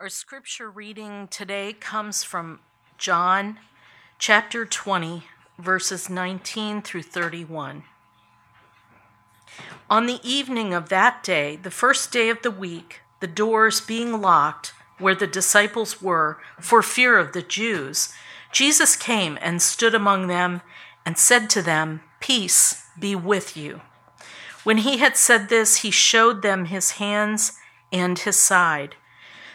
Our scripture reading today comes from John chapter 20, verses 19 through 31. On the evening of that day, the first day of the week, the doors being locked where the disciples were for fear of the Jews, Jesus came and stood among them and said to them, Peace be with you. When he had said this, he showed them his hands and his side.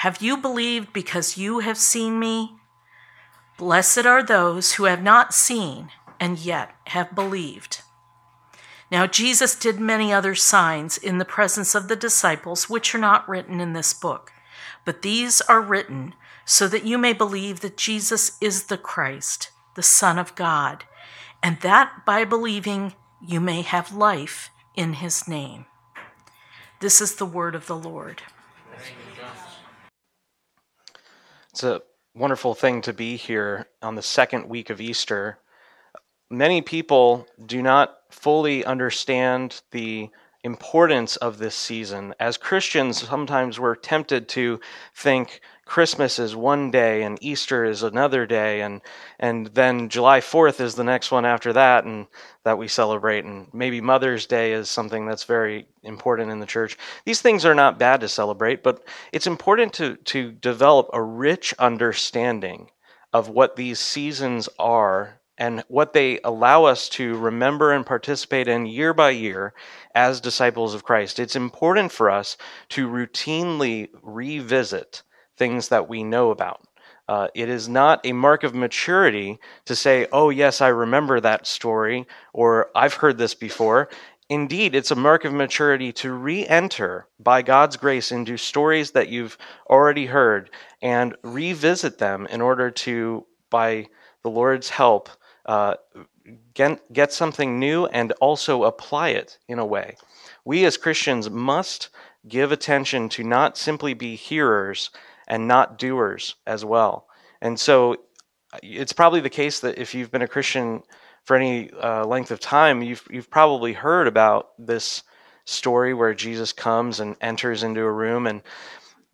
have you believed because you have seen me? Blessed are those who have not seen and yet have believed. Now, Jesus did many other signs in the presence of the disciples, which are not written in this book, but these are written so that you may believe that Jesus is the Christ, the Son of God, and that by believing you may have life in his name. This is the word of the Lord. It's a wonderful thing to be here on the second week of Easter. Many people do not fully understand the importance of this season. As Christians, sometimes we're tempted to think Christmas is one day and Easter is another day and and then July 4th is the next one after that and that we celebrate and maybe Mother's Day is something that's very important in the church. These things are not bad to celebrate, but it's important to to develop a rich understanding of what these seasons are and what they allow us to remember and participate in year by year as disciples of Christ. It's important for us to routinely revisit things that we know about. Uh, it is not a mark of maturity to say, oh, yes, I remember that story, or I've heard this before. Indeed, it's a mark of maturity to re enter by God's grace into stories that you've already heard and revisit them in order to, by the Lord's help, uh, get, get something new and also apply it in a way. We as Christians must give attention to not simply be hearers and not doers as well. And so it's probably the case that if you've been a Christian for any uh, length of time, you've you've probably heard about this story where Jesus comes and enters into a room, and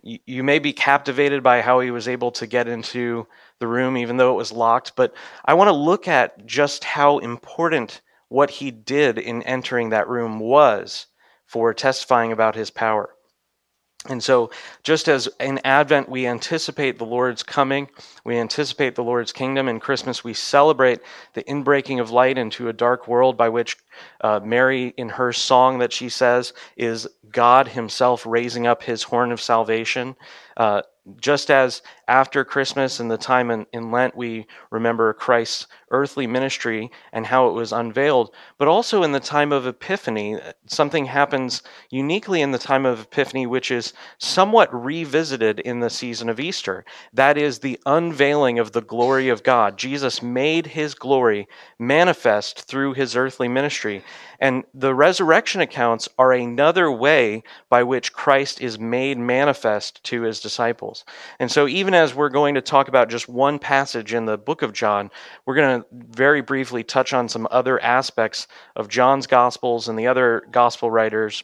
you, you may be captivated by how he was able to get into the room even though it was locked. But I want to look at just how important what he did in entering that room was for testifying about his power. And so, just as in Advent we anticipate the Lord's coming, we anticipate the Lord's kingdom, in Christmas we celebrate the inbreaking of light into a dark world by which uh, Mary, in her song that she says, is God Himself raising up His horn of salvation. Uh, just as after Christmas and the time in, in Lent we remember Christ's earthly ministry and how it was unveiled, but also in the time of Epiphany. Something happens uniquely in the time of Epiphany, which is somewhat revisited in the season of Easter. That is the unveiling of the glory of God. Jesus made his glory manifest through his earthly ministry. And the resurrection accounts are another way by which Christ is made manifest to his disciples. And so, even as we're going to talk about just one passage in the book of John, we're going to very briefly touch on some other aspects of John's Gospels and the other Gospel writers'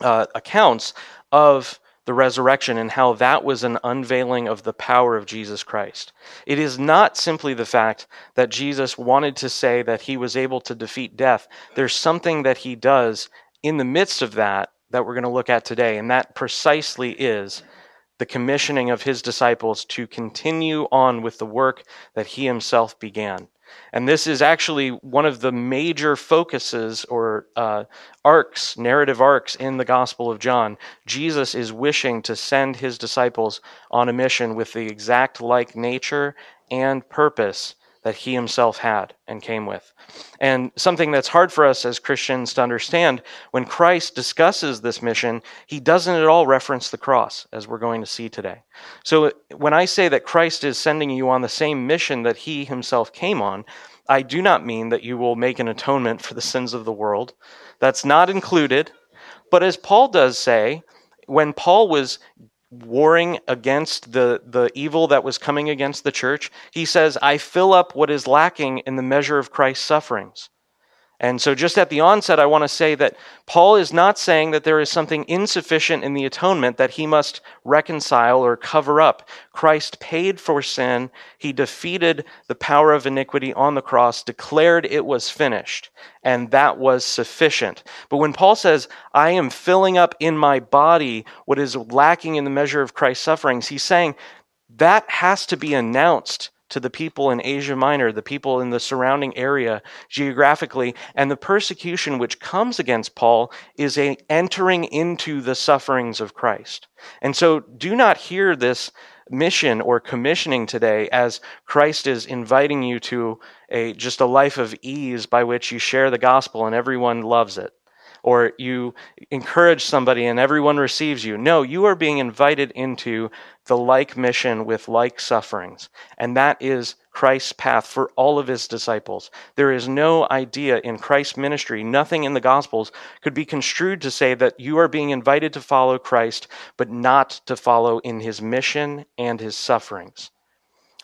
uh, accounts of the resurrection and how that was an unveiling of the power of Jesus Christ. It is not simply the fact that Jesus wanted to say that he was able to defeat death. There's something that he does in the midst of that that we're going to look at today, and that precisely is the commissioning of his disciples to continue on with the work that he himself began. And this is actually one of the major focuses or uh, arcs, narrative arcs in the Gospel of John. Jesus is wishing to send his disciples on a mission with the exact like nature and purpose that he himself had and came with. And something that's hard for us as Christians to understand when Christ discusses this mission, he doesn't at all reference the cross, as we're going to see today. So when I say that Christ is sending you on the same mission that he himself came on, I do not mean that you will make an atonement for the sins of the world. That's not included. But as Paul does say, when Paul was warring against the, the evil that was coming against the church, he says, I fill up what is lacking in the measure of Christ's sufferings. And so, just at the onset, I want to say that Paul is not saying that there is something insufficient in the atonement that he must reconcile or cover up. Christ paid for sin. He defeated the power of iniquity on the cross, declared it was finished, and that was sufficient. But when Paul says, I am filling up in my body what is lacking in the measure of Christ's sufferings, he's saying that has to be announced to the people in Asia Minor, the people in the surrounding area geographically, and the persecution which comes against Paul is a entering into the sufferings of Christ. And so do not hear this mission or commissioning today as Christ is inviting you to a just a life of ease by which you share the gospel and everyone loves it or you encourage somebody and everyone receives you. No, you are being invited into the like mission with like sufferings. And that is Christ's path for all of his disciples. There is no idea in Christ's ministry, nothing in the Gospels could be construed to say that you are being invited to follow Christ, but not to follow in his mission and his sufferings.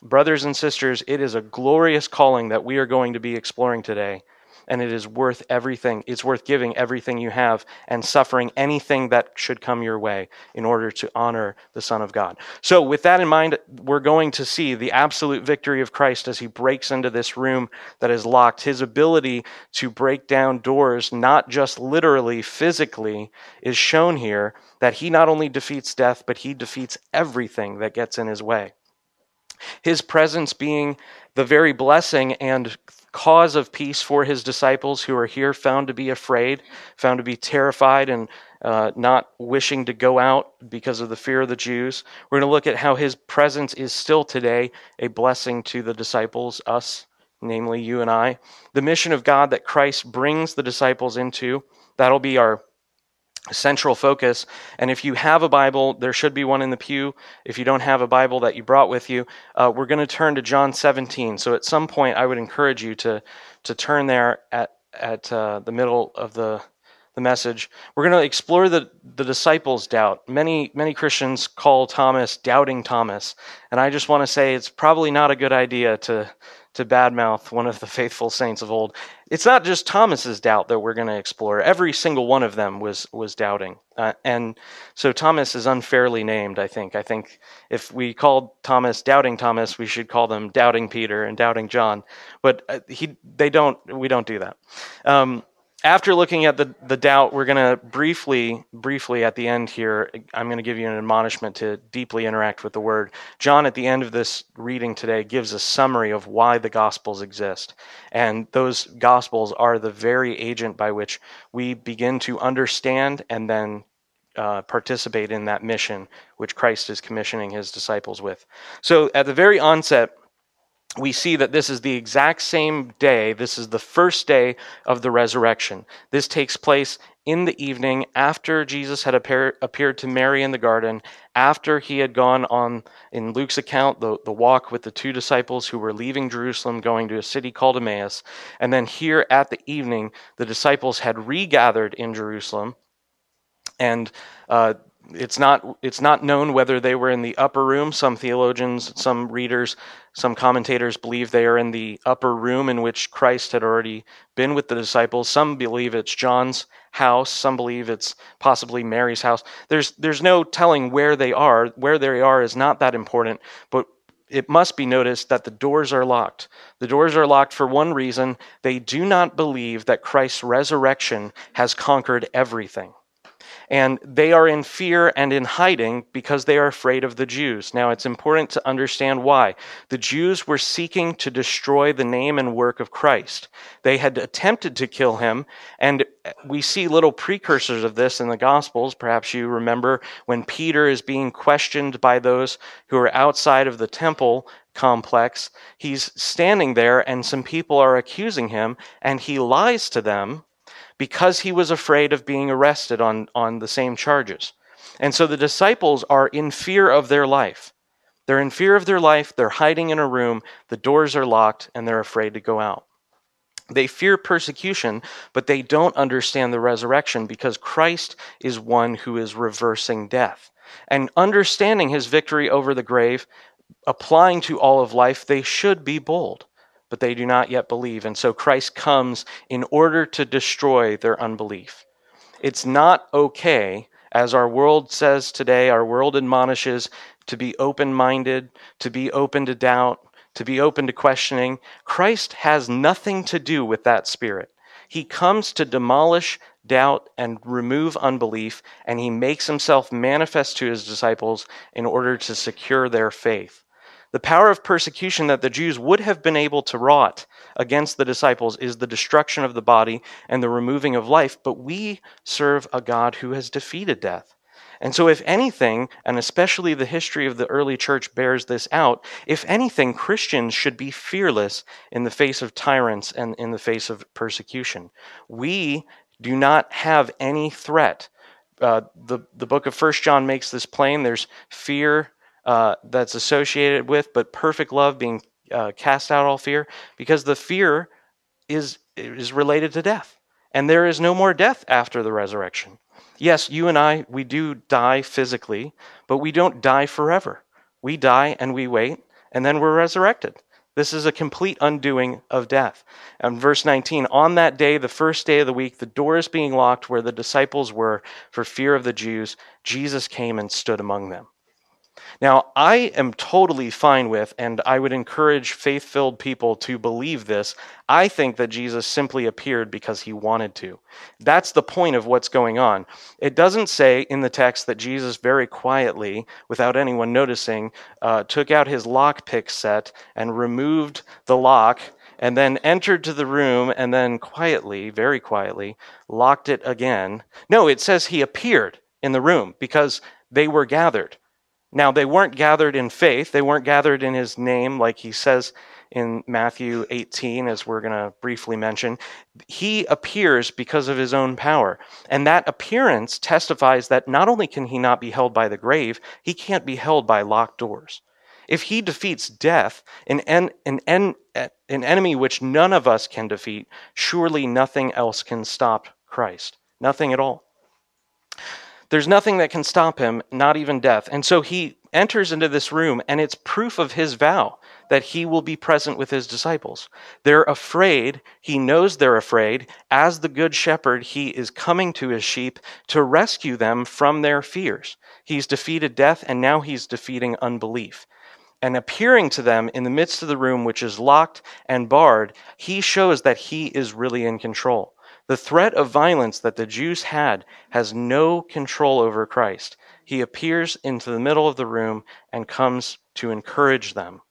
Brothers and sisters, it is a glorious calling that we are going to be exploring today and it is worth everything. It's worth giving everything you have and suffering anything that should come your way in order to honor the Son of God. So, with that in mind, we're going to see the absolute victory of Christ as he breaks into this room that is locked. His ability to break down doors, not just literally, physically, is shown here that he not only defeats death, but he defeats everything that gets in his way. His presence being the very blessing and cause of peace for his disciples who are here found to be afraid, found to be terrified, and uh, not wishing to go out because of the fear of the Jews. We're going to look at how his presence is still today a blessing to the disciples, us, namely you and I. The mission of God that Christ brings the disciples into, that'll be our central focus. And if you have a Bible, there should be one in the pew. If you don't have a Bible that you brought with you, uh, we're going to turn to John 17. So at some point, I would encourage you to to turn there at at uh, the middle of the the message. We're going to explore the the disciples' doubt. Many many Christians call Thomas doubting Thomas, and I just want to say it's probably not a good idea to to badmouth one of the faithful saints of old. It's not just Thomas's doubt that we're going to explore. Every single one of them was was doubting, uh, and so Thomas is unfairly named. I think. I think if we called Thomas doubting Thomas, we should call them doubting Peter and doubting John. But uh, he, they don't. We don't do that. Um, after looking at the, the doubt, we're going to briefly, briefly at the end here, I'm going to give you an admonishment to deeply interact with the word. John, at the end of this reading today, gives a summary of why the Gospels exist. And those Gospels are the very agent by which we begin to understand and then uh, participate in that mission which Christ is commissioning his disciples with. So at the very onset, we see that this is the exact same day. This is the first day of the resurrection. This takes place in the evening after Jesus had appear, appeared to Mary in the garden, after he had gone on, in Luke's account, the, the walk with the two disciples who were leaving Jerusalem, going to a city called Emmaus. And then here at the evening, the disciples had regathered in Jerusalem. And uh, it's not it's not known whether they were in the upper room. Some theologians, some readers, some commentators believe they are in the upper room in which Christ had already been with the disciples. Some believe it's John's house. Some believe it's possibly Mary's house. There's there's no telling where they are. Where they are is not that important, but it must be noticed that the doors are locked. The doors are locked for one reason. They do not believe that Christ's resurrection has conquered everything and they are in fear and in hiding because they are afraid of the Jews. Now, it's important to understand why. The Jews were seeking to destroy the name and work of Christ. They had attempted to kill him, and we see little precursors of this in the Gospels. Perhaps you remember when Peter is being questioned by those who are outside of the temple complex. He's standing there, and some people are accusing him, and he lies to them because he was afraid of being arrested on, on the same charges. And so the disciples are in fear of their life. They're in fear of their life, they're hiding in a room, the doors are locked, and they're afraid to go out. They fear persecution, but they don't understand the resurrection because Christ is one who is reversing death. And understanding his victory over the grave, applying to all of life, they should be bold but they do not yet believe. And so Christ comes in order to destroy their unbelief. It's not okay, as our world says today, our world admonishes to be open minded, to be open to doubt, to be open to questioning. Christ has nothing to do with that spirit. He comes to demolish doubt and remove unbelief, and he makes himself manifest to his disciples in order to secure their faith. The power of persecution that the Jews would have been able to wrought against the disciples is the destruction of the body and the removing of life, but we serve a God who has defeated death. And so, if anything, and especially the history of the early church bears this out, if anything, Christians should be fearless in the face of tyrants and in the face of persecution. We do not have any threat. Uh, the, the book of First John makes this plain. There's fear uh, that's associated with, but perfect love being uh, cast out all fear, because the fear is is related to death, and there is no more death after the resurrection. Yes, you and I, we do die physically, but we don't die forever. We die and we wait, and then we're resurrected. This is a complete undoing of death. And verse 19, on that day, the first day of the week, the doors being locked where the disciples were for fear of the Jews, Jesus came and stood among them. Now, I am totally fine with, and I would encourage faith filled people to believe this. I think that Jesus simply appeared because he wanted to. That's the point of what's going on. It doesn't say in the text that Jesus very quietly, without anyone noticing, uh, took out his lockpick set and removed the lock and then entered to the room and then quietly, very quietly, locked it again. No, it says he appeared in the room because they were gathered. Now, they weren't gathered in faith, they weren't gathered in his name, like he says in Matthew 18, as we're going to briefly mention. He appears because of his own power. And that appearance testifies that not only can he not be held by the grave, he can't be held by locked doors. If he defeats death, an, en- an, en- an enemy which none of us can defeat, surely nothing else can stop Christ. Nothing at all. There's nothing that can stop him, not even death. And so he enters into this room, and it's proof of his vow that he will be present with his disciples. They're afraid. He knows they're afraid. As the good shepherd, he is coming to his sheep to rescue them from their fears. He's defeated death, and now he's defeating unbelief. And appearing to them in the midst of the room, which is locked and barred, he shows that he is really in control. The threat of violence that the Jews had has no control over Christ. He appears into the middle of the room and comes to encourage them.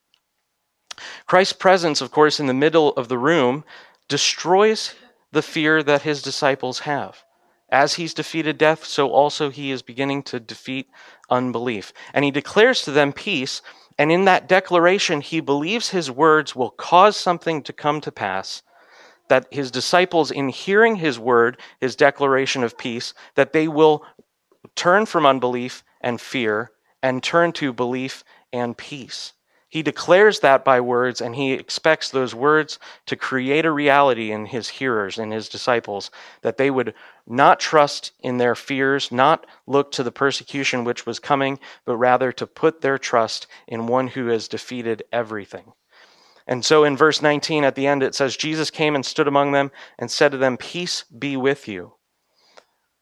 Christ's presence, of course, in the middle of the room destroys the fear that his disciples have. As he's defeated death, so also he is beginning to defeat unbelief. And he declares to them peace And in that declaration, he believes his words will cause something to come to pass, that his disciples, in hearing his word, his declaration of peace, that they will turn from unbelief and fear and turn to belief and peace. He declares that by words, and he expects those words to create a reality in his hearers, in his disciples, that they would not trust in their fears, not look to the persecution which was coming, but rather to put their trust in one who has defeated everything. And so in verse 19 at the end, it says, Jesus came and stood among them and said to them, Peace be with you.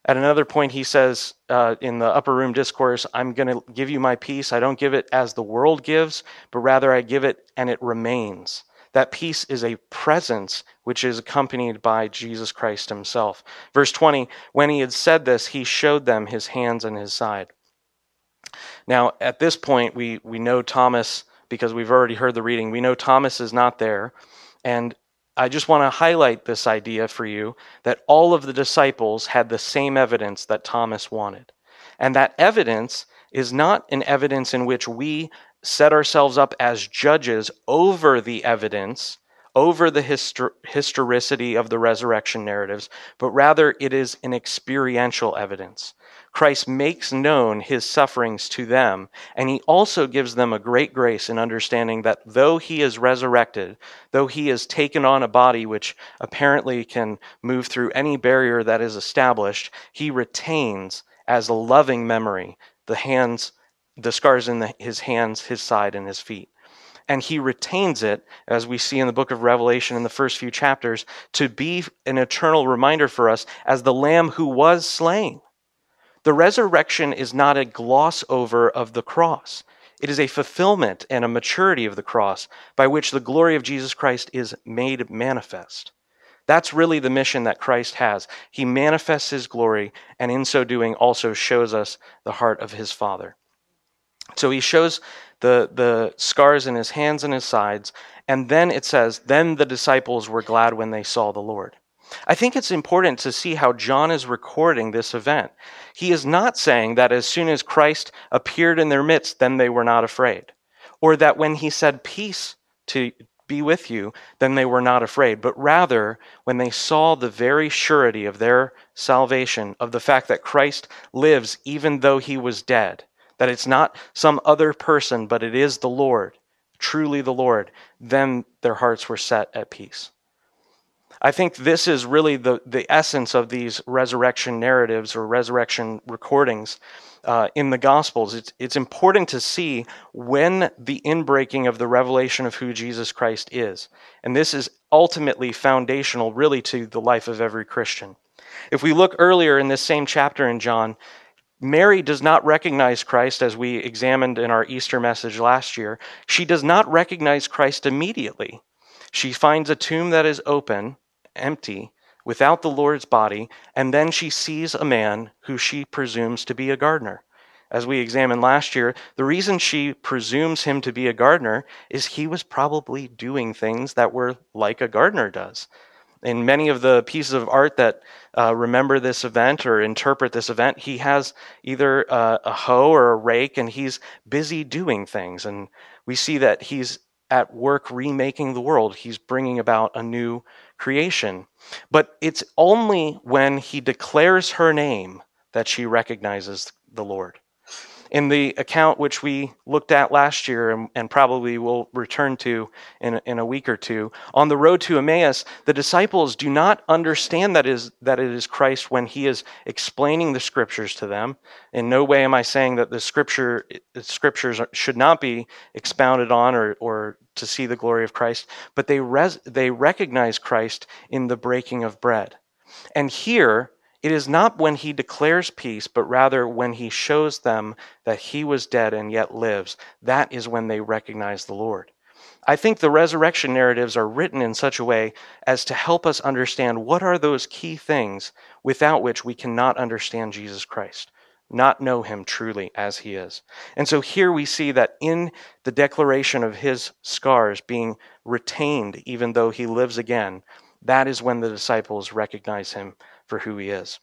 At another point, he says uh, in the upper room discourse, I'm going to give you my peace. I don't give it as the world gives, but rather I give it and it remains. That peace is a presence which is accompanied by Jesus Christ himself. Verse 20 When he had said this, he showed them his hands and his side. Now, at this point, we, we know Thomas, because we've already heard the reading, we know Thomas is not there. And I just want to highlight this idea for you that all of the disciples had the same evidence that Thomas wanted. And that evidence is not an evidence in which we set ourselves up as judges over the evidence, over the histor- historicity of the resurrection narratives, but rather it is an experiential evidence. Christ makes known his sufferings to them, and he also gives them a great grace in understanding that though he is resurrected, though he has taken on a body which apparently can move through any barrier that is established, he retains as a loving memory the hands, the scars in the, his hands, his side, and his feet. And he retains it, as we see in the book of Revelation in the first few chapters, to be an eternal reminder for us as the Lamb who was slain the resurrection is not a gloss over of the cross. It is a fulfillment and a maturity of the cross by which the glory of Jesus Christ is made manifest. That's really the mission that Christ has. He manifests his glory, and in so doing, also shows us the heart of his Father. So he shows the, the scars in his hands and his sides, and then it says, Then the disciples were glad when they saw the Lord. I think it's important to see how John is recording this event. He is not saying that as soon as Christ appeared in their midst, then they were not afraid, or that when he said peace to be with you, then they were not afraid, but rather when they saw the very surety of their salvation, of the fact that Christ lives even though he was dead, that it's not some other person, but it is the Lord, truly the Lord, then their hearts were set at peace. I think this is really the, the essence of these resurrection narratives or resurrection recordings uh, in the Gospels. It's, it's important to see when the inbreaking of the revelation of who Jesus Christ is. And this is ultimately foundational, really, to the life of every Christian. If we look earlier in this same chapter in John, Mary does not recognize Christ as we examined in our Easter message last year. She does not recognize Christ immediately. She finds a tomb that is open empty, without the Lord's body, and then she sees a man who she presumes to be a gardener. As we examined last year, the reason she presumes him to be a gardener is he was probably doing things that were like a gardener does. In many of the pieces of art that uh, remember this event or interpret this event, he has either uh, a hoe or a rake and he's busy doing things. And we see that he's at work remaking the world. He's bringing about a new creation. But it's only when he declares her name that she recognizes the Lord. In the account which we looked at last year and, and probably will return to in, in a week or two, on the road to Emmaus, the disciples do not understand that, is, that it is Christ when he is explaining the scriptures to them. In no way am I saying that the scripture, scriptures should not be expounded on or, or to see the glory of Christ, but they, res- they recognize Christ in the breaking of bread. And here, it is not when he declares peace, but rather when he shows them that he was dead and yet lives. That is when they recognize the Lord. I think the resurrection narratives are written in such a way as to help us understand what are those key things without which we cannot understand Jesus Christ not know him truly as he is. And so here we see that in the declaration of his scars being retained, even though he lives again, that is when the disciples recognize him for who he is.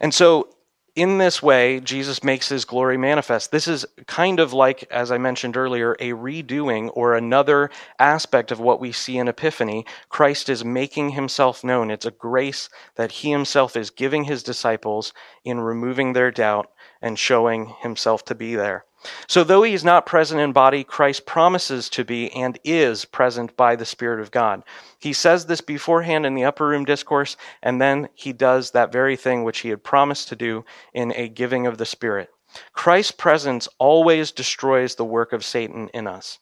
And so in this way, Jesus makes his glory manifest. This is kind of like, as I mentioned earlier, a redoing or another aspect of what we see in Epiphany. Christ is making himself known. It's a grace that he himself is giving his disciples in removing their doubt and showing himself to be there. So, though he is not present in body, Christ promises to be and is present by the Spirit of God. He says this beforehand in the upper room discourse, and then he does that very thing which he had promised to do in a giving of the Spirit. Christ's presence always destroys the work of Satan in us,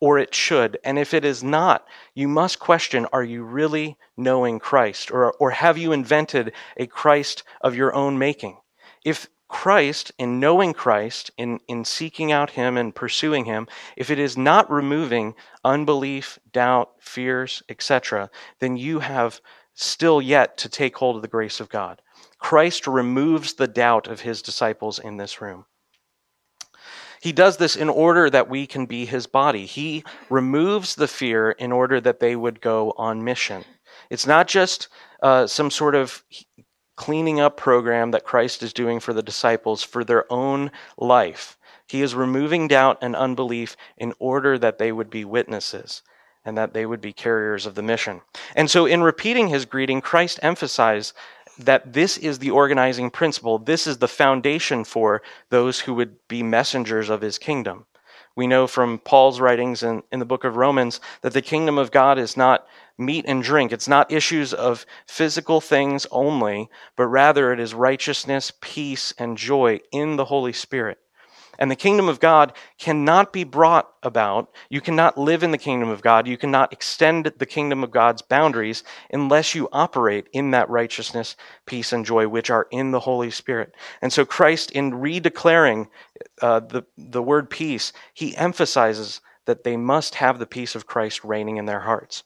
or it should. And if it is not, you must question are you really knowing Christ, or, or have you invented a Christ of your own making? If Christ, in knowing Christ, in, in seeking out Him and pursuing Him, if it is not removing unbelief, doubt, fears, etc., then you have still yet to take hold of the grace of God. Christ removes the doubt of His disciples in this room. He does this in order that we can be His body. He removes the fear in order that they would go on mission. It's not just uh, some sort of cleaning up program that Christ is doing for the disciples for their own life. He is removing doubt and unbelief in order that they would be witnesses and that they would be carriers of the mission. And so, in repeating his greeting, Christ emphasized that this is the organizing principle, this is the foundation for those who would be messengers of his kingdom. We know from Paul's writings in, in the book of Romans that the kingdom of God is not meat and drink. It's not issues of physical things only, but rather it is righteousness, peace, and joy in the Holy Spirit. And the kingdom of God cannot be brought about. You cannot live in the kingdom of God. You cannot extend the kingdom of God's boundaries unless you operate in that righteousness, peace, and joy which are in the Holy Spirit. And so Christ, in redeclaring uh, the, the word peace, he emphasizes that they must have the peace of Christ reigning in their hearts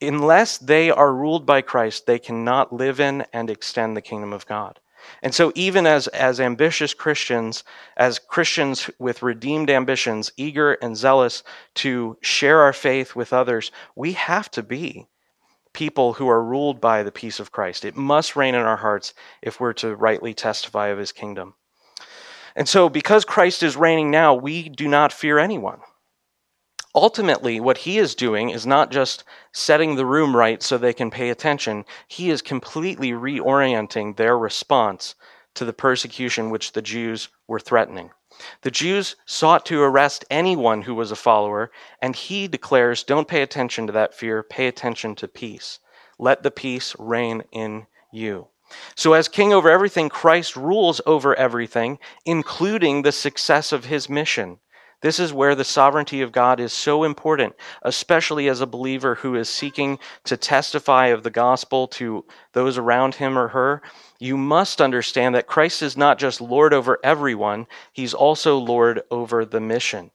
unless they are ruled by Christ, they cannot live in and extend the kingdom of God. And so, even as, as ambitious Christians, as Christians with redeemed ambitions, eager and zealous to share our faith with others, we have to be people who are ruled by the peace of Christ. It must reign in our hearts if we're to rightly testify of his kingdom. And so, because Christ is reigning now, we do not fear anyone. Ultimately, what he is doing is not just setting the room right so they can pay attention, he is completely reorienting their response to the persecution which the Jews were threatening. The Jews sought to arrest anyone who was a follower, and he declares, Don't pay attention to that fear, pay attention to peace. Let the peace reign in you. So, as king over everything, Christ rules over everything, including the success of his mission. This is where the sovereignty of God is so important, especially as a believer who is seeking to testify of the gospel to those around him or her. You must understand that Christ is not just Lord over everyone, he's also Lord over the mission.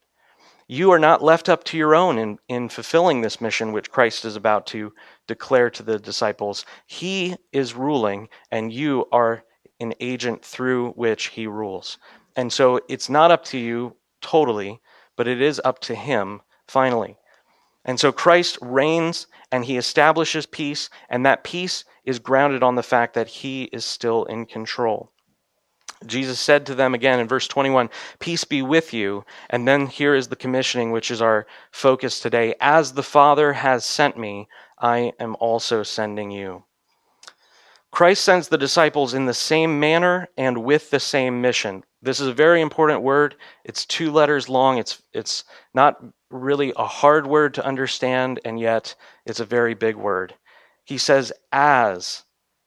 You are not left up to your own in, in fulfilling this mission which Christ is about to declare to the disciples. He is ruling, and you are an agent through which he rules. And so it's not up to you totally, but it is up to him finally. And so Christ reigns and he establishes peace, and that peace is grounded on the fact that he is still in control. Jesus said to them again in verse 21, Peace be with you. And then here is the commissioning, which is our focus today. As the Father has sent me, I am also sending you. Christ sends the disciples in the same manner and with the same mission. This is a very important word. It's two letters long. It's, it's not really a hard word to understand, and yet it's a very big word. He says, As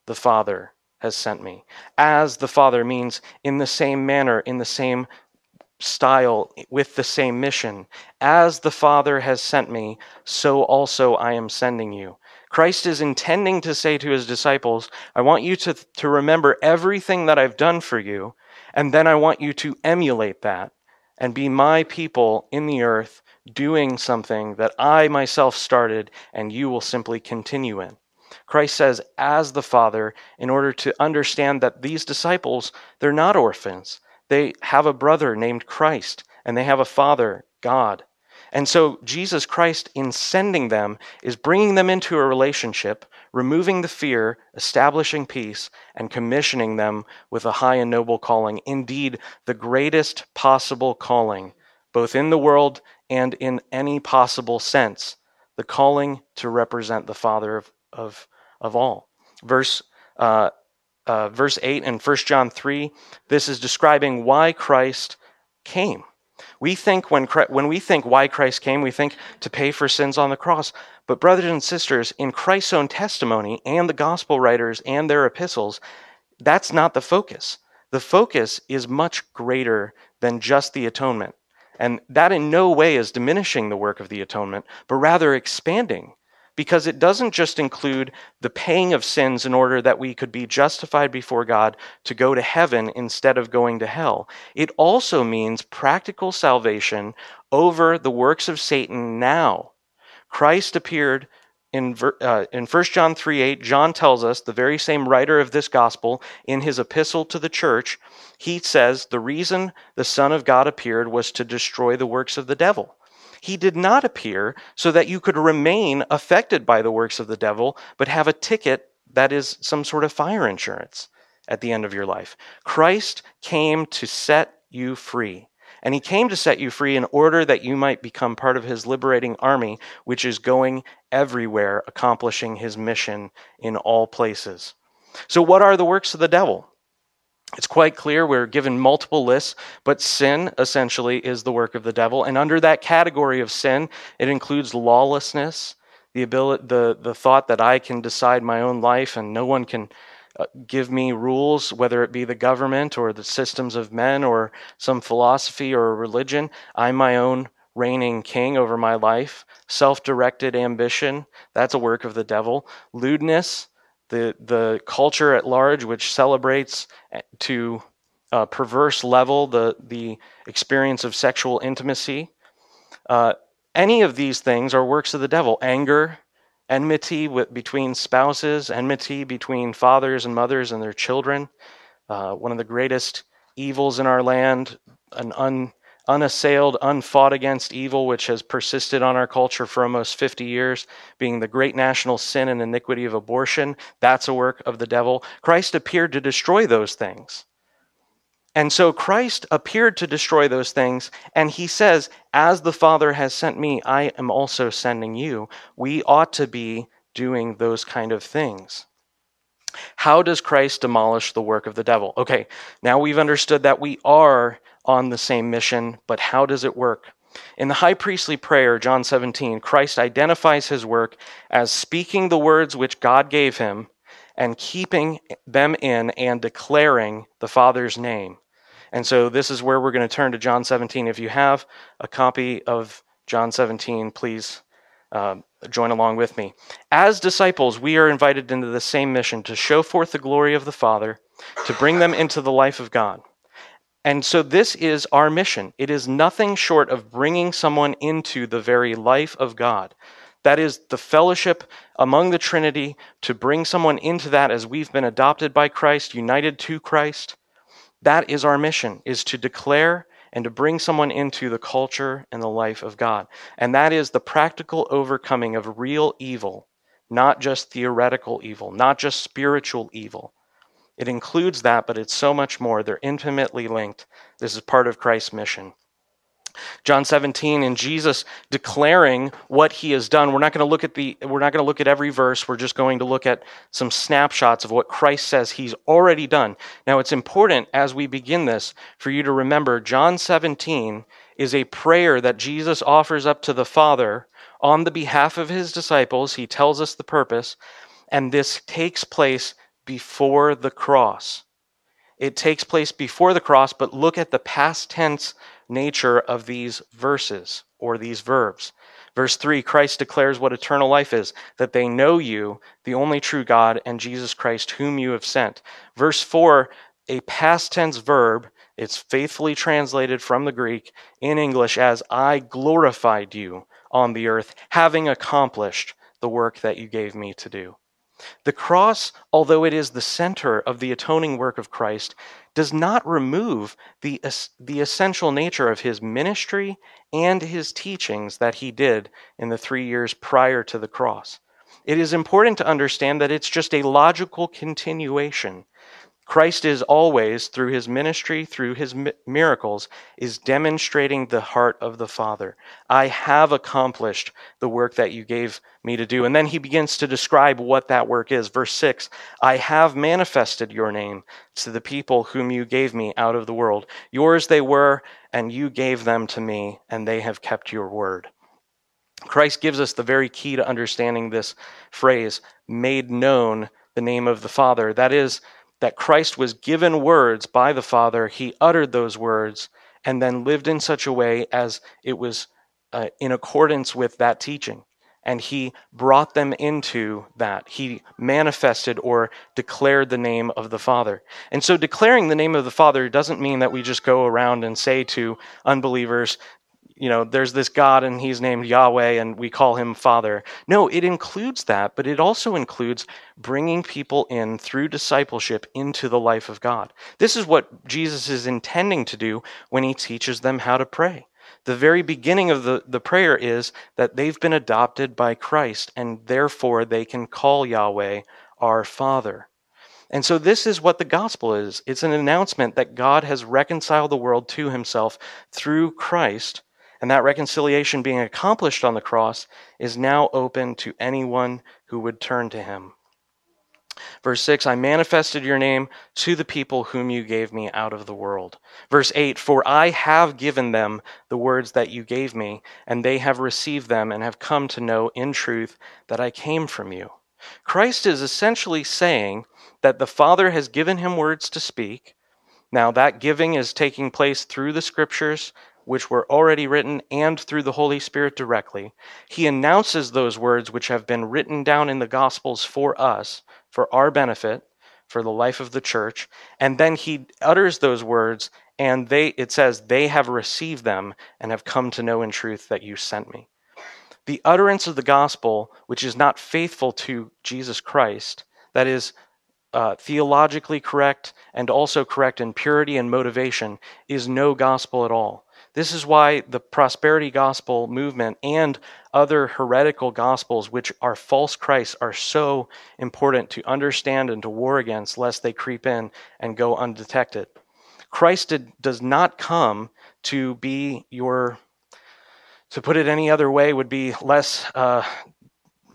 the Father has sent me. As the Father means in the same manner, in the same style, with the same mission. As the Father has sent me, so also I am sending you. Christ is intending to say to his disciples, I want you to, to remember everything that I've done for you, and then I want you to emulate that and be my people in the earth doing something that I myself started and you will simply continue in. Christ says, as the Father, in order to understand that these disciples, they're not orphans. They have a brother named Christ, and they have a Father, God. And so Jesus Christ, in sending them, is bringing them into a relationship, removing the fear, establishing peace, and commissioning them with a high and noble calling. Indeed, the greatest possible calling, both in the world and in any possible sense. The calling to represent the Father of, of, of all. Verse, uh, uh, verse 8 in 1 John 3, this is describing why Christ came. We think when, when we think why Christ came, we think to pay for sins on the cross. But, brothers and sisters, in Christ's own testimony and the gospel writers and their epistles, that's not the focus. The focus is much greater than just the atonement. And that in no way is diminishing the work of the atonement, but rather expanding because it doesn't just include the paying of sins in order that we could be justified before God to go to heaven instead of going to hell. It also means practical salvation over the works of Satan now. Christ appeared in, uh, in 1 John 3 8, John tells us, the very same writer of this gospel, in his epistle to the church, he says, The reason the Son of God appeared was to destroy the works of the devil. He did not appear so that you could remain affected by the works of the devil, but have a ticket that is some sort of fire insurance at the end of your life. Christ came to set you free. And he came to set you free in order that you might become part of his liberating army, which is going everywhere, accomplishing his mission in all places. So, what are the works of the devil? It's quite clear we're given multiple lists, but sin essentially is the work of the devil. And under that category of sin, it includes lawlessness, the ability, the, the thought that I can decide my own life and no one can uh, give me rules, whether it be the government or the systems of men or some philosophy or religion. I'm my own reigning king over my life. Self directed ambition, that's a work of the devil. Lewdness, the the culture at large, which celebrates eh, to a perverse level the the experience of sexual intimacy. Uh, any of these things are works of the devil. Anger, enmity with, between spouses, enmity between fathers and mothers and their children. Uh, one of the greatest evils in our land, an un, unassailed, unfought against evil, which has persisted on our culture for almost 50 years, being the great national sin and iniquity of abortion. That's a work of the devil. Christ appeared to destroy those things. And so Christ appeared to destroy those things, and he says, As the Father has sent me, I am also sending you. We ought to be doing those kind of things. How does Christ demolish the work of the devil? Okay, now we've understood that we are on the same mission, but how does it work? In the high priestly prayer, John 17, Christ identifies his work as speaking the words which God gave him and keeping them in and declaring the Father's name. And so this is where we're going to turn to John 17. If you have a copy of John 17, please uh, join along with me. As disciples, we are invited into the same mission to show forth the glory of the Father, to bring them into the life of God. And so this is our mission. It is nothing short of bringing someone into the very life of God. That is the fellowship among the Trinity, to bring someone into that as we've been adopted by Christ, united to Christ. That is our mission, is to declare and to bring someone into the culture and the life of God. And that is the practical overcoming of real evil, not just theoretical evil, not just spiritual evil, it includes that, but it's so much more. They're intimately linked. This is part of Christ's mission. John 17 and Jesus declaring what he has done. We're not going to look at the we're not going to look at every verse. We're just going to look at some snapshots of what Christ says he's already done. Now it's important as we begin this for you to remember John 17 is a prayer that Jesus offers up to the Father on the behalf of his disciples. He tells us the purpose and this takes place before the cross. It takes place before the cross, but look at the past tense nature of these verses or these verbs. Verse 3 Christ declares what eternal life is, that they know you, the only true God, and Jesus Christ, whom you have sent. Verse 4, a past tense verb, it's faithfully translated from the Greek in English as I glorified you on the earth, having accomplished the work that you gave me to do. The cross, although it is the center of the atoning work of Christ, does not remove the, the essential nature of his ministry and his teachings that he did in the three years prior to the cross. It is important to understand that it's just a logical continuation Christ is always, through his ministry, through his miracles, is demonstrating the heart of the Father. I have accomplished the work that you gave me to do. And then he begins to describe what that work is. Verse 6 I have manifested your name to the people whom you gave me out of the world. Yours they were, and you gave them to me, and they have kept your word. Christ gives us the very key to understanding this phrase, made known the name of the Father. That is, that Christ was given words by the Father, he uttered those words, and then lived in such a way as it was uh, in accordance with that teaching. And he brought them into that. He manifested or declared the name of the Father. And so, declaring the name of the Father doesn't mean that we just go around and say to unbelievers, you know, there's this God and he's named Yahweh and we call him Father. No, it includes that, but it also includes bringing people in through discipleship into the life of God. This is what Jesus is intending to do when he teaches them how to pray. The very beginning of the, the prayer is that they've been adopted by Christ and therefore they can call Yahweh our Father. And so, this is what the gospel is it's an announcement that God has reconciled the world to himself through Christ and that reconciliation being accomplished on the cross is now open to anyone who would turn to him. Verse 6 I manifested your name to the people whom you gave me out of the world. Verse 8 For I have given them the words that you gave me, and they have received them and have come to know in truth that I came from you. Christ is essentially saying that the Father has given him words to speak. Now, that giving is taking place through the scriptures which were already written, and through the Holy Spirit directly. He announces those words which have been written down in the Gospels for us, for our benefit, for the life of the church, and then he utters those words, and they it says, they have received them and have come to know in truth that you sent me. The utterance of the gospel, which is not faithful to Jesus Christ, that is, uh, theologically correct and also correct in purity and motivation, is no gospel at all. This is why the prosperity gospel movement and other heretical gospels, which are false Christs, are so important to understand and to war against, lest they creep in and go undetected. Christ did, does not come to be your, to put it any other way, would be less, uh,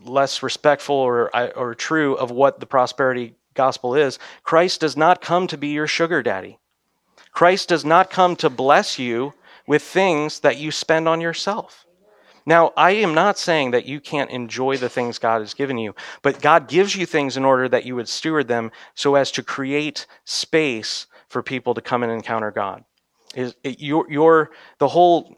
less respectful or, or true of what the prosperity gospel is. Christ does not come to be your sugar daddy. Christ does not come to bless you with things that you spend on yourself. Now, I am not saying that you can't enjoy the things God has given you, but God gives you things in order that you would steward them so as to create space for people to come and encounter God. Is your your the whole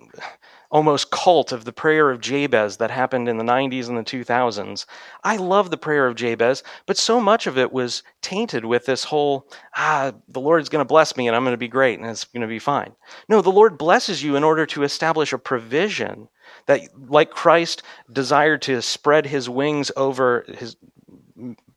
almost cult of the prayer of Jabez that happened in the 90s and the 2000s. I love the prayer of Jabez, but so much of it was tainted with this whole, ah, the Lord's going to bless me and I'm going to be great and it's going to be fine. No, the Lord blesses you in order to establish a provision that, like Christ desired to spread his wings over his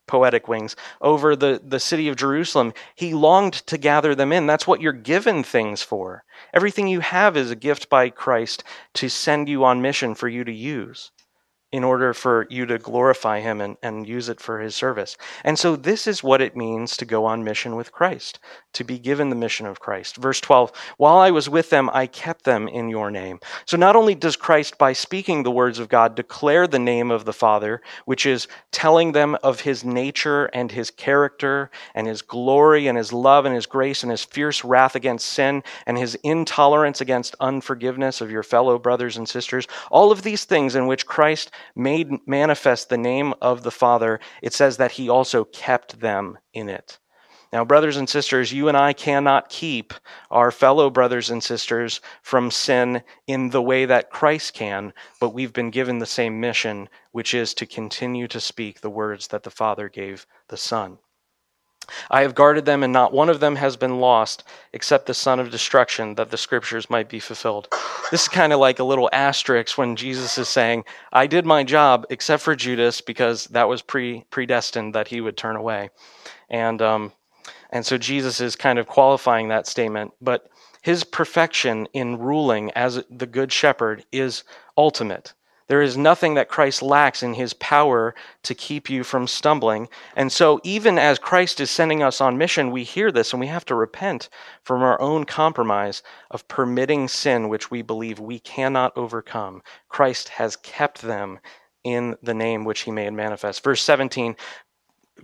poetic wings over the, the city of Jerusalem. He longed to gather them in. That's what you're given things for. Everything you have is a gift by Christ to send you on mission for you to use in order for you to glorify him and, and use it for his service. And so this is what it means to go on mission with Christ, to be given the mission of Christ. Verse 12, while I was with them, I kept them in your name. So not only does Christ, by speaking the words of God, declare the name of the Father, which is telling them of his nature and his character and his glory and his love and his grace and his fierce wrath against sin and his intolerance against unforgiveness of your fellow brothers and sisters, all of these things in which Christ made manifest the name of the Father, it says that he also kept them in it. Now, brothers and sisters, you and I cannot keep our fellow brothers and sisters from sin in the way that Christ can, but we've been given the same mission, which is to continue to speak the words that the Father gave the Son. I have guarded them, and not one of them has been lost, except the son of destruction, that the scriptures might be fulfilled. This is kind of like a little asterisk when Jesus is saying, I did my job, except for Judas, because that was pre predestined that he would turn away. And, um, and so Jesus is kind of qualifying that statement. But his perfection in ruling as the good shepherd is ultimate. There is nothing that Christ lacks in his power to keep you from stumbling. And so, even as Christ is sending us on mission, we hear this and we have to repent from our own compromise of permitting sin which we believe we cannot overcome. Christ has kept them in the name which he made manifest. Verse 17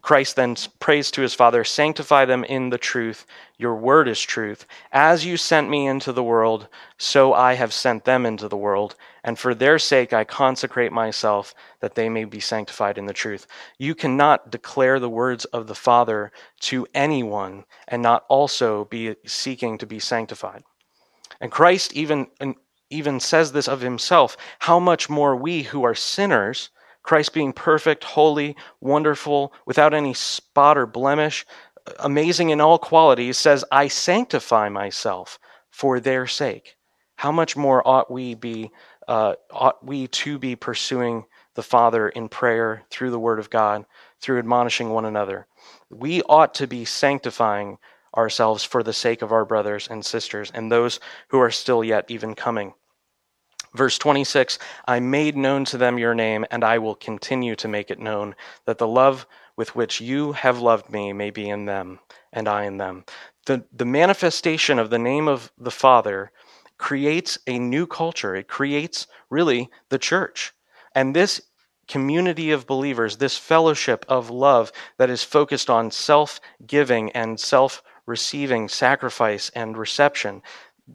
Christ then prays to his Father, Sanctify them in the truth. Your word is truth. As you sent me into the world, so I have sent them into the world. And for their sake I consecrate myself, that they may be sanctified in the truth. You cannot declare the words of the Father to anyone and not also be seeking to be sanctified. And Christ even, even says this of himself. How much more we who are sinners Christ being perfect, holy, wonderful, without any spot or blemish, amazing in all qualities, says, I sanctify myself for their sake. How much more ought we be, uh, ought we to be pursuing the Father in prayer through the Word of God, through admonishing one another? We ought to be sanctifying ourselves for the sake of our brothers and sisters and those who are still yet even coming. Verse 26 I made known to them your name, and I will continue to make it known, that the love with which you have loved me may be in them, and I in them. The, the manifestation of the name of the Father creates a new culture. It creates, really, the church. And this community of believers, this fellowship of love that is focused on self giving and self receiving, sacrifice and reception,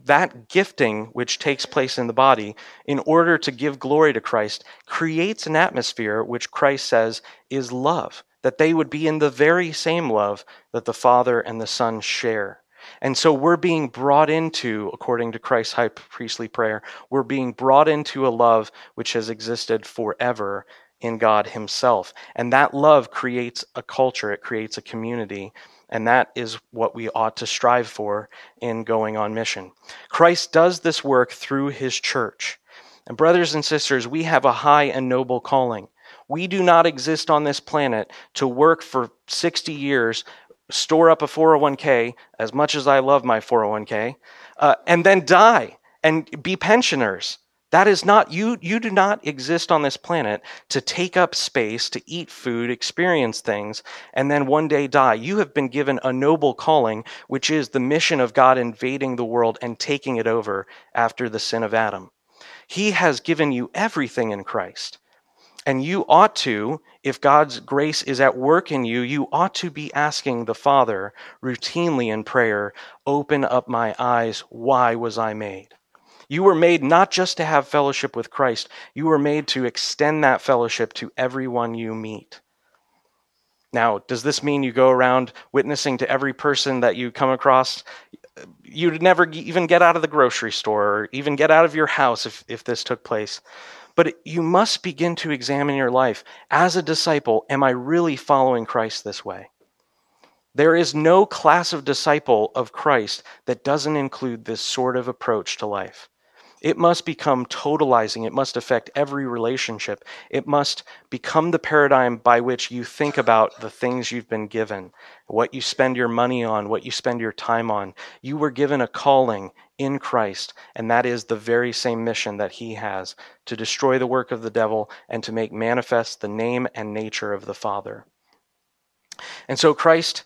that gifting which takes place in the body in order to give glory to Christ creates an atmosphere which Christ says is love, that they would be in the very same love that the Father and the Son share. And so we're being brought into, according to Christ's high priestly prayer, we're being brought into a love which has existed forever in God Himself. And that love creates a culture, it creates a community and that is what we ought to strive for in going on mission. Christ does this work through his church. And, brothers and sisters, we have a high and noble calling. We do not exist on this planet to work for 60 years, store up a 401k, as much as I love my 401k, uh, and then die and be pensioners. That is not, you, you do not exist on this planet to take up space, to eat food, experience things, and then one day die. You have been given a noble calling, which is the mission of God invading the world and taking it over after the sin of Adam. He has given you everything in Christ. And you ought to, if God's grace is at work in you, you ought to be asking the Father routinely in prayer, Open up my eyes. Why was I made? You were made not just to have fellowship with Christ, you were made to extend that fellowship to everyone you meet. Now, does this mean you go around witnessing to every person that you come across? You'd never even get out of the grocery store or even get out of your house if, if this took place. But you must begin to examine your life. As a disciple, am I really following Christ this way? There is no class of disciple of Christ that doesn't include this sort of approach to life. It must become totalizing. It must affect every relationship. It must become the paradigm by which you think about the things you've been given, what you spend your money on, what you spend your time on. You were given a calling in Christ, and that is the very same mission that He has to destroy the work of the devil and to make manifest the name and nature of the Father. And so Christ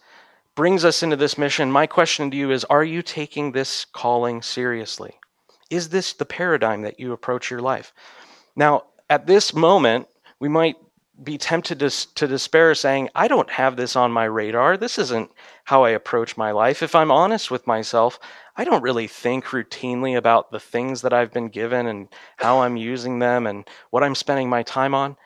brings us into this mission. My question to you is Are you taking this calling seriously? Is this the paradigm that you approach your life? Now, at this moment, we might be tempted to, to despair, saying, I don't have this on my radar. This isn't how I approach my life. If I'm honest with myself, I don't really think routinely about the things that I've been given and how I'm using them and what I'm spending my time on.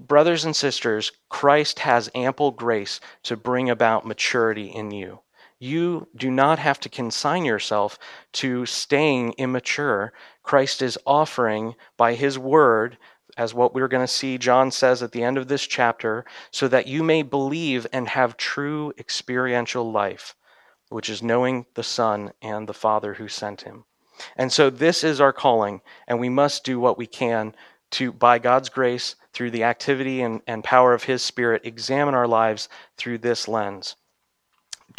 Brothers and sisters, Christ has ample grace to bring about maturity in you. You do not have to consign yourself to staying immature. Christ is offering by his word as what we're going to see John says at the end of this chapter, so that you may believe and have true experiential life, which is knowing the Son and the Father who sent him. And so this is our calling, and we must do what we can to, by God's grace, through the activity and, and power of His Spirit, examine our lives through this lens.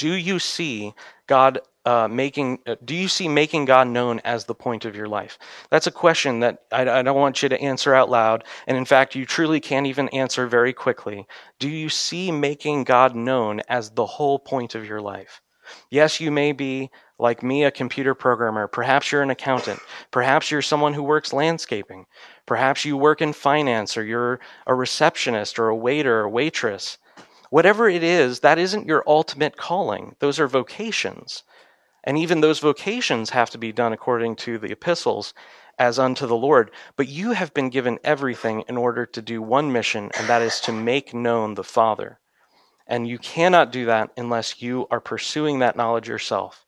Do you see God uh, making? Uh, do you see making God known as the point of your life? That's a question that I, I don't want you to answer out loud, and in fact, you truly can't even answer very quickly. Do you see making God known as the whole point of your life? Yes, you may be like me, a computer programmer. Perhaps you're an accountant. Perhaps you're someone who works landscaping. Perhaps you work in finance or you're a receptionist or a waiter or waitress. Whatever it is, that isn't your ultimate calling. Those are vocations. And even those vocations have to be done according to the epistles as unto the Lord. But you have been given everything in order to do one mission, and that is to make known the Father. And you cannot do that unless you are pursuing that knowledge yourself.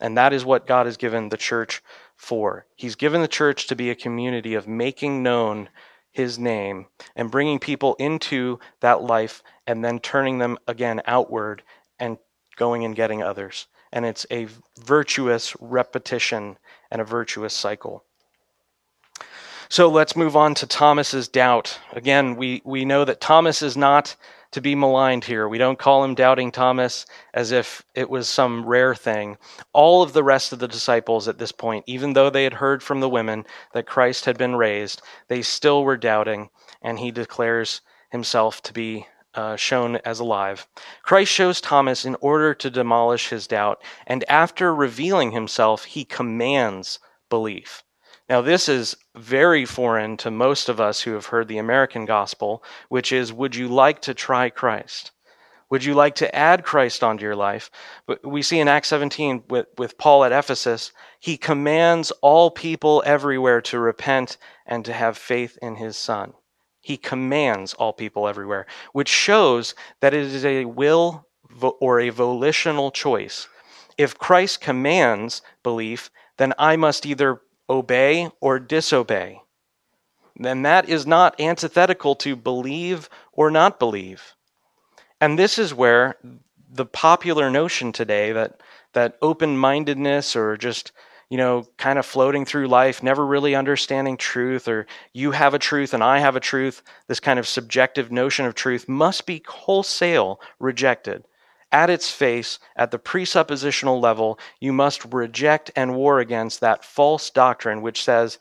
And that is what God has given the church for. He's given the church to be a community of making known his name and bringing people into that life and then turning them again outward and going and getting others. And it's a virtuous repetition and a virtuous cycle. So let's move on to Thomas's doubt. Again, we, we know that Thomas is not to be maligned here. We don't call him Doubting Thomas as if it was some rare thing. All of the rest of the disciples at this point, even though they had heard from the women that Christ had been raised, they still were doubting, and he declares himself to be uh, shown as alive. Christ shows Thomas in order to demolish his doubt, and after revealing himself, he commands belief. Now, this is very foreign to most of us who have heard the American gospel, which is Would you like to try Christ? Would you like to add Christ onto your life? But we see in Acts 17 with, with Paul at Ephesus, he commands all people everywhere to repent and to have faith in his Son. He commands all people everywhere, which shows that it is a will or a volitional choice. If Christ commands belief, then I must either obey or disobey. Then that is not antithetical to believe or not believe. And this is where the popular notion today that, that open mindedness or just, you know, kind of floating through life, never really understanding truth, or you have a truth and I have a truth, this kind of subjective notion of truth must be wholesale rejected at its face, at the presuppositional level, you must reject and war against that false doctrine which says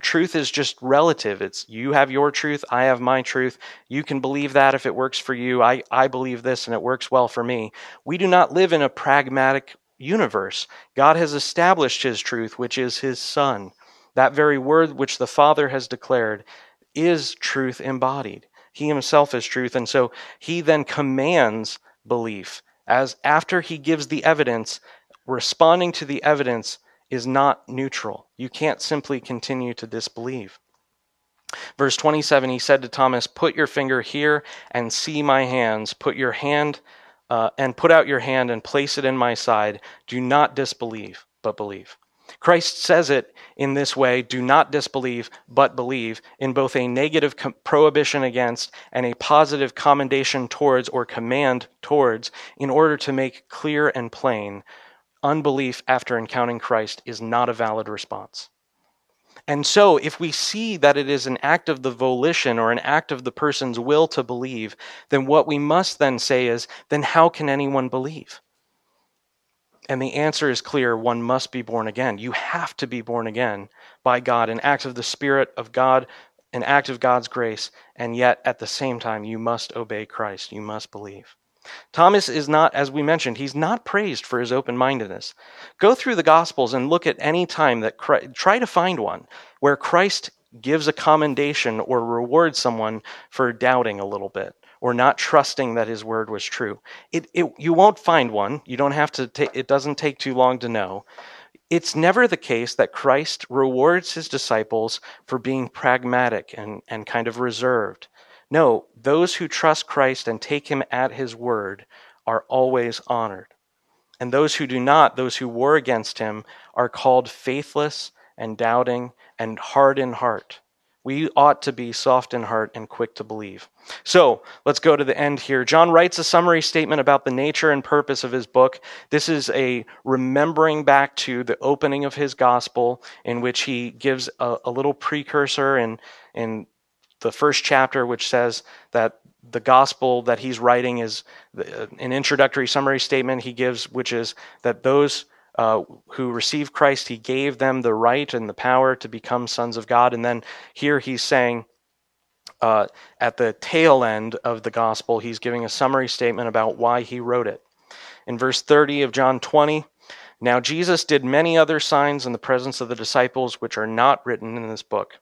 truth is just relative. It's you have your truth, I have my truth. You can believe that if it works for you. I, I believe this and it works well for me. We do not live in a pragmatic universe. God has established his truth, which is his Son. That very word which the Father has declared is truth embodied. He himself is truth. And so he then commands belief. As after he gives the evidence, responding to the evidence is not neutral. You can't simply continue to disbelieve. Verse 27, he said to Thomas, Put your finger here and see my hands. Put your hand uh, and put out your hand and place it in my side. Do not disbelieve, but believe. Christ says it in this way do not disbelieve, but believe, in both a negative com- prohibition against and a positive commendation towards or command towards, in order to make clear and plain unbelief after encountering Christ is not a valid response. And so, if we see that it is an act of the volition or an act of the person's will to believe, then what we must then say is, then how can anyone believe? And the answer is clear one must be born again. You have to be born again by God, an act of the Spirit of God, an act of God's grace, and yet at the same time, you must obey Christ. You must believe. Thomas is not, as we mentioned, he's not praised for his open mindedness. Go through the Gospels and look at any time that Christ, try to find one where Christ gives a commendation or rewards someone for doubting a little bit or not trusting that his word was true. It, it, you won't find one. You don't have to. Ta- it doesn't take too long to know. It's never the case that Christ rewards his disciples for being pragmatic and, and kind of reserved. No, those who trust Christ and take him at his word are always honored. And those who do not, those who war against him, are called faithless and doubting and hard in heart. We ought to be soft in heart and quick to believe. So let's go to the end here. John writes a summary statement about the nature and purpose of his book. This is a remembering back to the opening of his gospel, in which he gives a, a little precursor and, in the first chapter, which says that the gospel that he's writing is an introductory summary statement he gives, which is that those uh, who received Christ, he gave them the right and the power to become sons of God. And then here he's saying, uh, at the tail end of the gospel, he's giving a summary statement about why he wrote it. In verse 30 of John 20, now Jesus did many other signs in the presence of the disciples, which are not written in this book.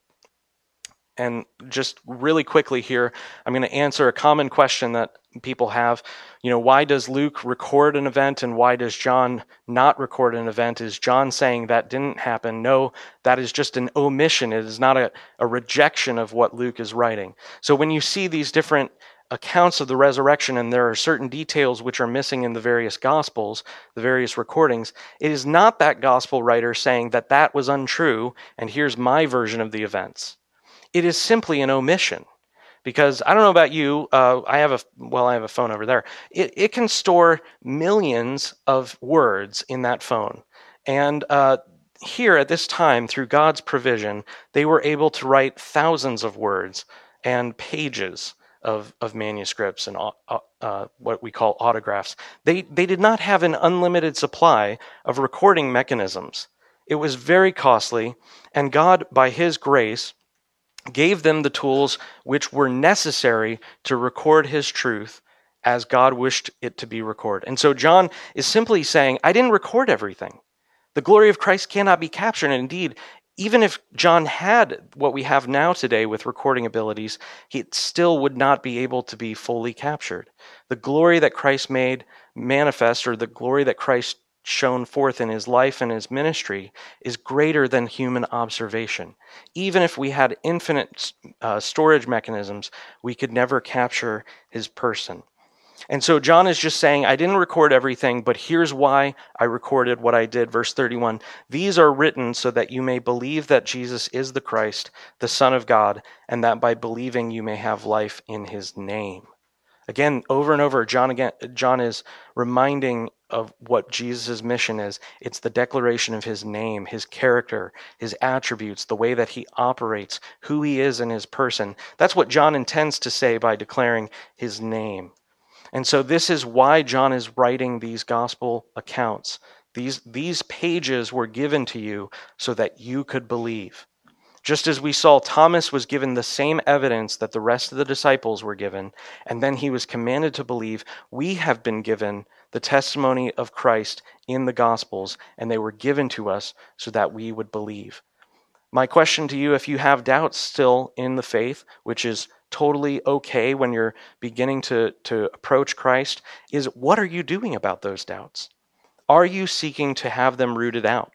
And just really quickly here, I'm going to answer a common question that people have. You know, why does Luke record an event and why does John not record an event? Is John saying that didn't happen? No, that is just an omission. It is not a, a rejection of what Luke is writing. So when you see these different accounts of the resurrection and there are certain details which are missing in the various gospels, the various recordings, it is not that gospel writer saying that that was untrue and here's my version of the events. It is simply an omission. Because I don't know about you, uh, I have a well, I have a phone over there. It, it can store millions of words in that phone, and uh, here at this time, through God's provision, they were able to write thousands of words and pages of, of manuscripts and uh, uh, what we call autographs. They, they did not have an unlimited supply of recording mechanisms. It was very costly, and God, by His grace, gave them the tools which were necessary to record his truth as God wished it to be recorded. And so John is simply saying, I didn't record everything. The glory of Christ cannot be captured. And indeed, even if John had what we have now today with recording abilities, he still would not be able to be fully captured. The glory that Christ made manifest, or the glory that Christ shown forth in his life and his ministry is greater than human observation. Even if we had infinite uh, storage mechanisms, we could never capture his person. And so John is just saying, I didn't record everything, but here's why I recorded what I did. Verse 31 These are written so that you may believe that Jesus is the Christ, the Son of God, and that by believing you may have life in his name. Again, over and over, John again John is reminding of what Jesus' mission is. It's the declaration of his name, his character, his attributes, the way that he operates, who he is in his person. That's what John intends to say by declaring his name. And so this is why John is writing these gospel accounts. These, these pages were given to you so that you could believe. Just as we saw, Thomas was given the same evidence that the rest of the disciples were given, and then he was commanded to believe. We have been given the testimony of Christ in the Gospels, and they were given to us so that we would believe. My question to you, if you have doubts still in the faith, which is totally okay when you're beginning to, to approach Christ, is what are you doing about those doubts? Are you seeking to have them rooted out?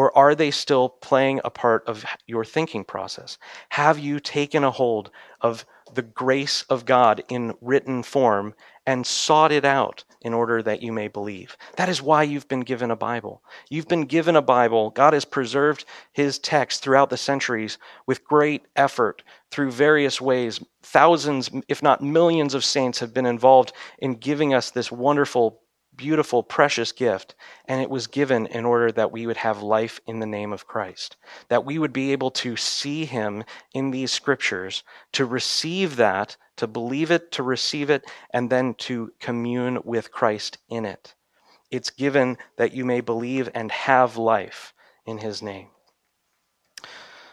Or are they still playing a part of your thinking process? Have you taken a hold of the grace of God in written form and sought it out in order that you may believe? That is why you've been given a Bible. You've been given a Bible. God has preserved his text throughout the centuries with great effort through various ways. Thousands, if not millions, of saints have been involved in giving us this wonderful beautiful, precious gift, and it was given in order that we would have life in the name of Christ, that we would be able to see Him in these scriptures, to receive that, to believe it, to receive it, and then to commune with Christ in it. It's given that you may believe and have life in His name.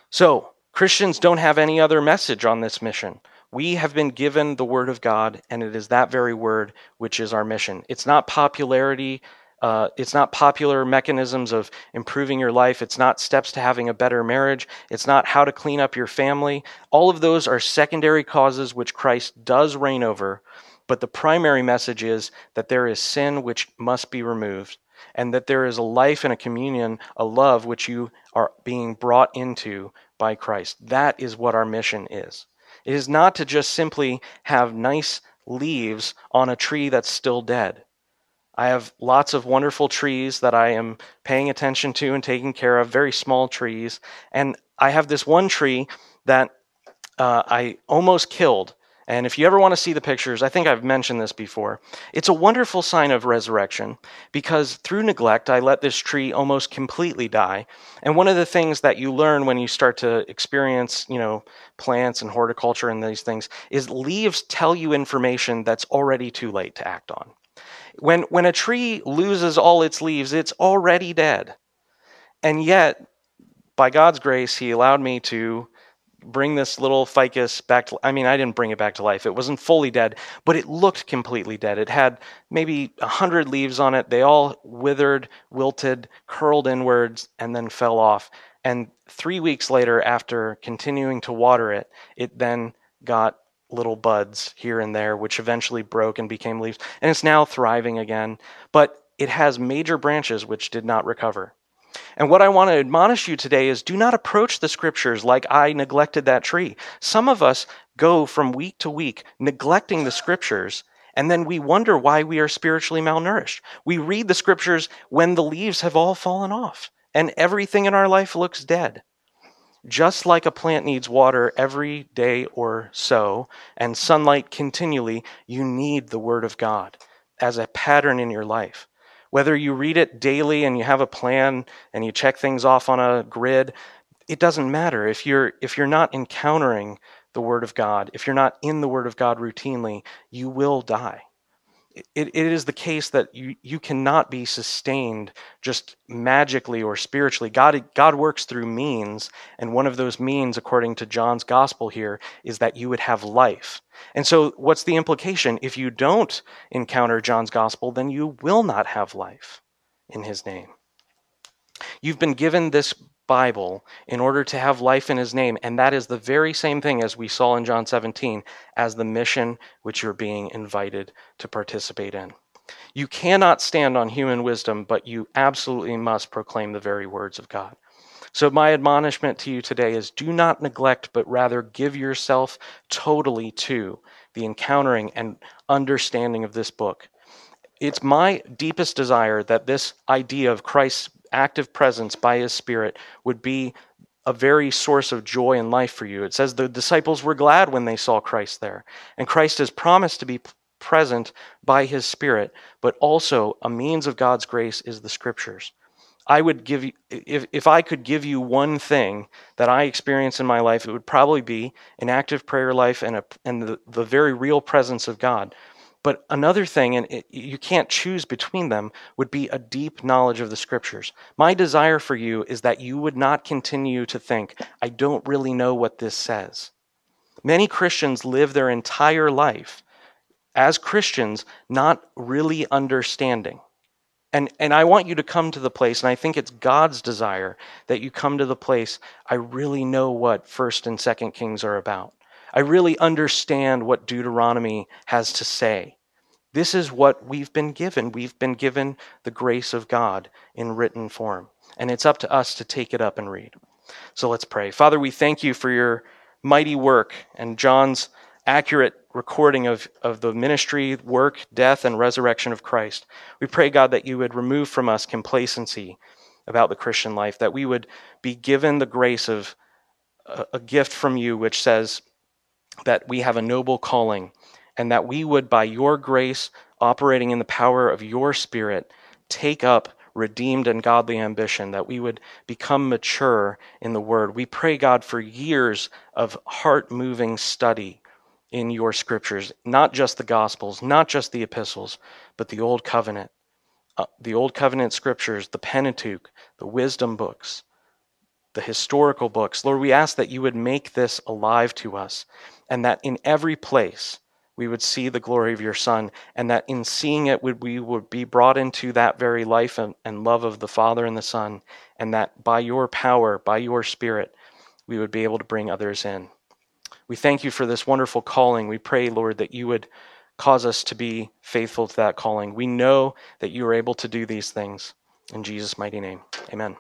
So, Christians don't have any other message on this mission. We have been given the Word of God, and it is that very Word which is our mission. It's not popularity. Uh, it's not popular mechanisms of improving your life. It's not steps to having a better marriage. It's not how to clean up your family. All of those are secondary causes which Christ does reign over. But the primary message is that there is sin which must be removed, and that there is a life and a communion, a love which you are being brought into by Christ. That is what our mission is. It is not to just simply have nice leaves on a tree that's still dead. I have lots of wonderful trees that I am paying attention to and taking care of, very small trees. And I have this one tree that uh, I almost killed. And if you ever want to see the pictures, I think I've mentioned this before. It's a wonderful sign of resurrection because through neglect, I let this tree almost completely die. And one of the things that you learn when you start to experience, you know, plants and horticulture and these things is leaves tell you information that's already too late to act on. When, when a tree loses all its leaves, it's already dead. And yet, by God's grace, He allowed me to bring this little ficus back to I mean I didn't bring it back to life. It wasn't fully dead, but it looked completely dead. It had maybe a hundred leaves on it. They all withered, wilted, curled inwards, and then fell off. And three weeks later, after continuing to water it, it then got little buds here and there, which eventually broke and became leaves. And it's now thriving again. But it has major branches which did not recover. And what I want to admonish you today is do not approach the scriptures like I neglected that tree. Some of us go from week to week neglecting the scriptures, and then we wonder why we are spiritually malnourished. We read the scriptures when the leaves have all fallen off and everything in our life looks dead. Just like a plant needs water every day or so and sunlight continually, you need the Word of God as a pattern in your life. Whether you read it daily and you have a plan and you check things off on a grid, it doesn't matter. If you're if you're not encountering the word of God, if you're not in the word of God routinely, you will die it, it is the case that you, you cannot be sustained just magically or spiritually. God, God works through means, and one of those means, according to John's gospel here, is that you would have life. And so, what's the implication? If you don't encounter John's gospel, then you will not have life in his name. You've been given this Bible in order to have life in his name. And that is the very same thing as we saw in John 17 as the mission which you're being invited to participate in. You cannot stand on human wisdom, but you absolutely must proclaim the very words of God. So, my admonishment to you today is do not neglect, but rather give yourself totally to the encountering and understanding of this book. It's my deepest desire that this idea of Christ's active presence by his Spirit would be a very source of joy and life for you. It says the disciples were glad when they saw Christ there. And Christ has promised to be present by his Spirit, but also a means of God's grace is the Scriptures. I would give you, if, if I could give you one thing that I experience in my life, it would probably be an active prayer life and, a, and the, the very real presence of God. But another thing, and it, you can't choose between them, would be a deep knowledge of the scriptures. My desire for you is that you would not continue to think, I don't really know what this says. Many Christians live their entire life as Christians not really understanding. And, and I want you to come to the place, and I think it's God's desire that you come to the place, I really know what 1st and 2nd Kings are about. I really understand what Deuteronomy has to say. This is what we've been given. We've been given the grace of God in written form. And it's up to us to take it up and read. So let's pray. Father, we thank you for your mighty work and John's accurate recording of, of the ministry, work, death, and resurrection of Christ. We pray, God, that you would remove from us complacency about the Christian life, that we would be given the grace of a, a gift from you which says that we have a noble calling and that we would, by your grace, operating in the power of your Spirit, take up redeemed and godly ambition, that we would become mature in the Word. We pray, God, for years of heart moving study in your scriptures, not just the Gospels, not just the epistles, but the Old Covenant. Uh, the Old Covenant scriptures, the Pentateuch, the wisdom books, the historical books. Lord, we ask that you would make this alive to us and that in every place we would see the glory of your Son, and that in seeing it, we would be brought into that very life and, and love of the Father and the Son, and that by your power, by your Spirit, we would be able to bring others in. We thank you for this wonderful calling. We pray, Lord, that you would cause us to be faithful to that calling. We know that you are able to do these things. In Jesus' mighty name, amen.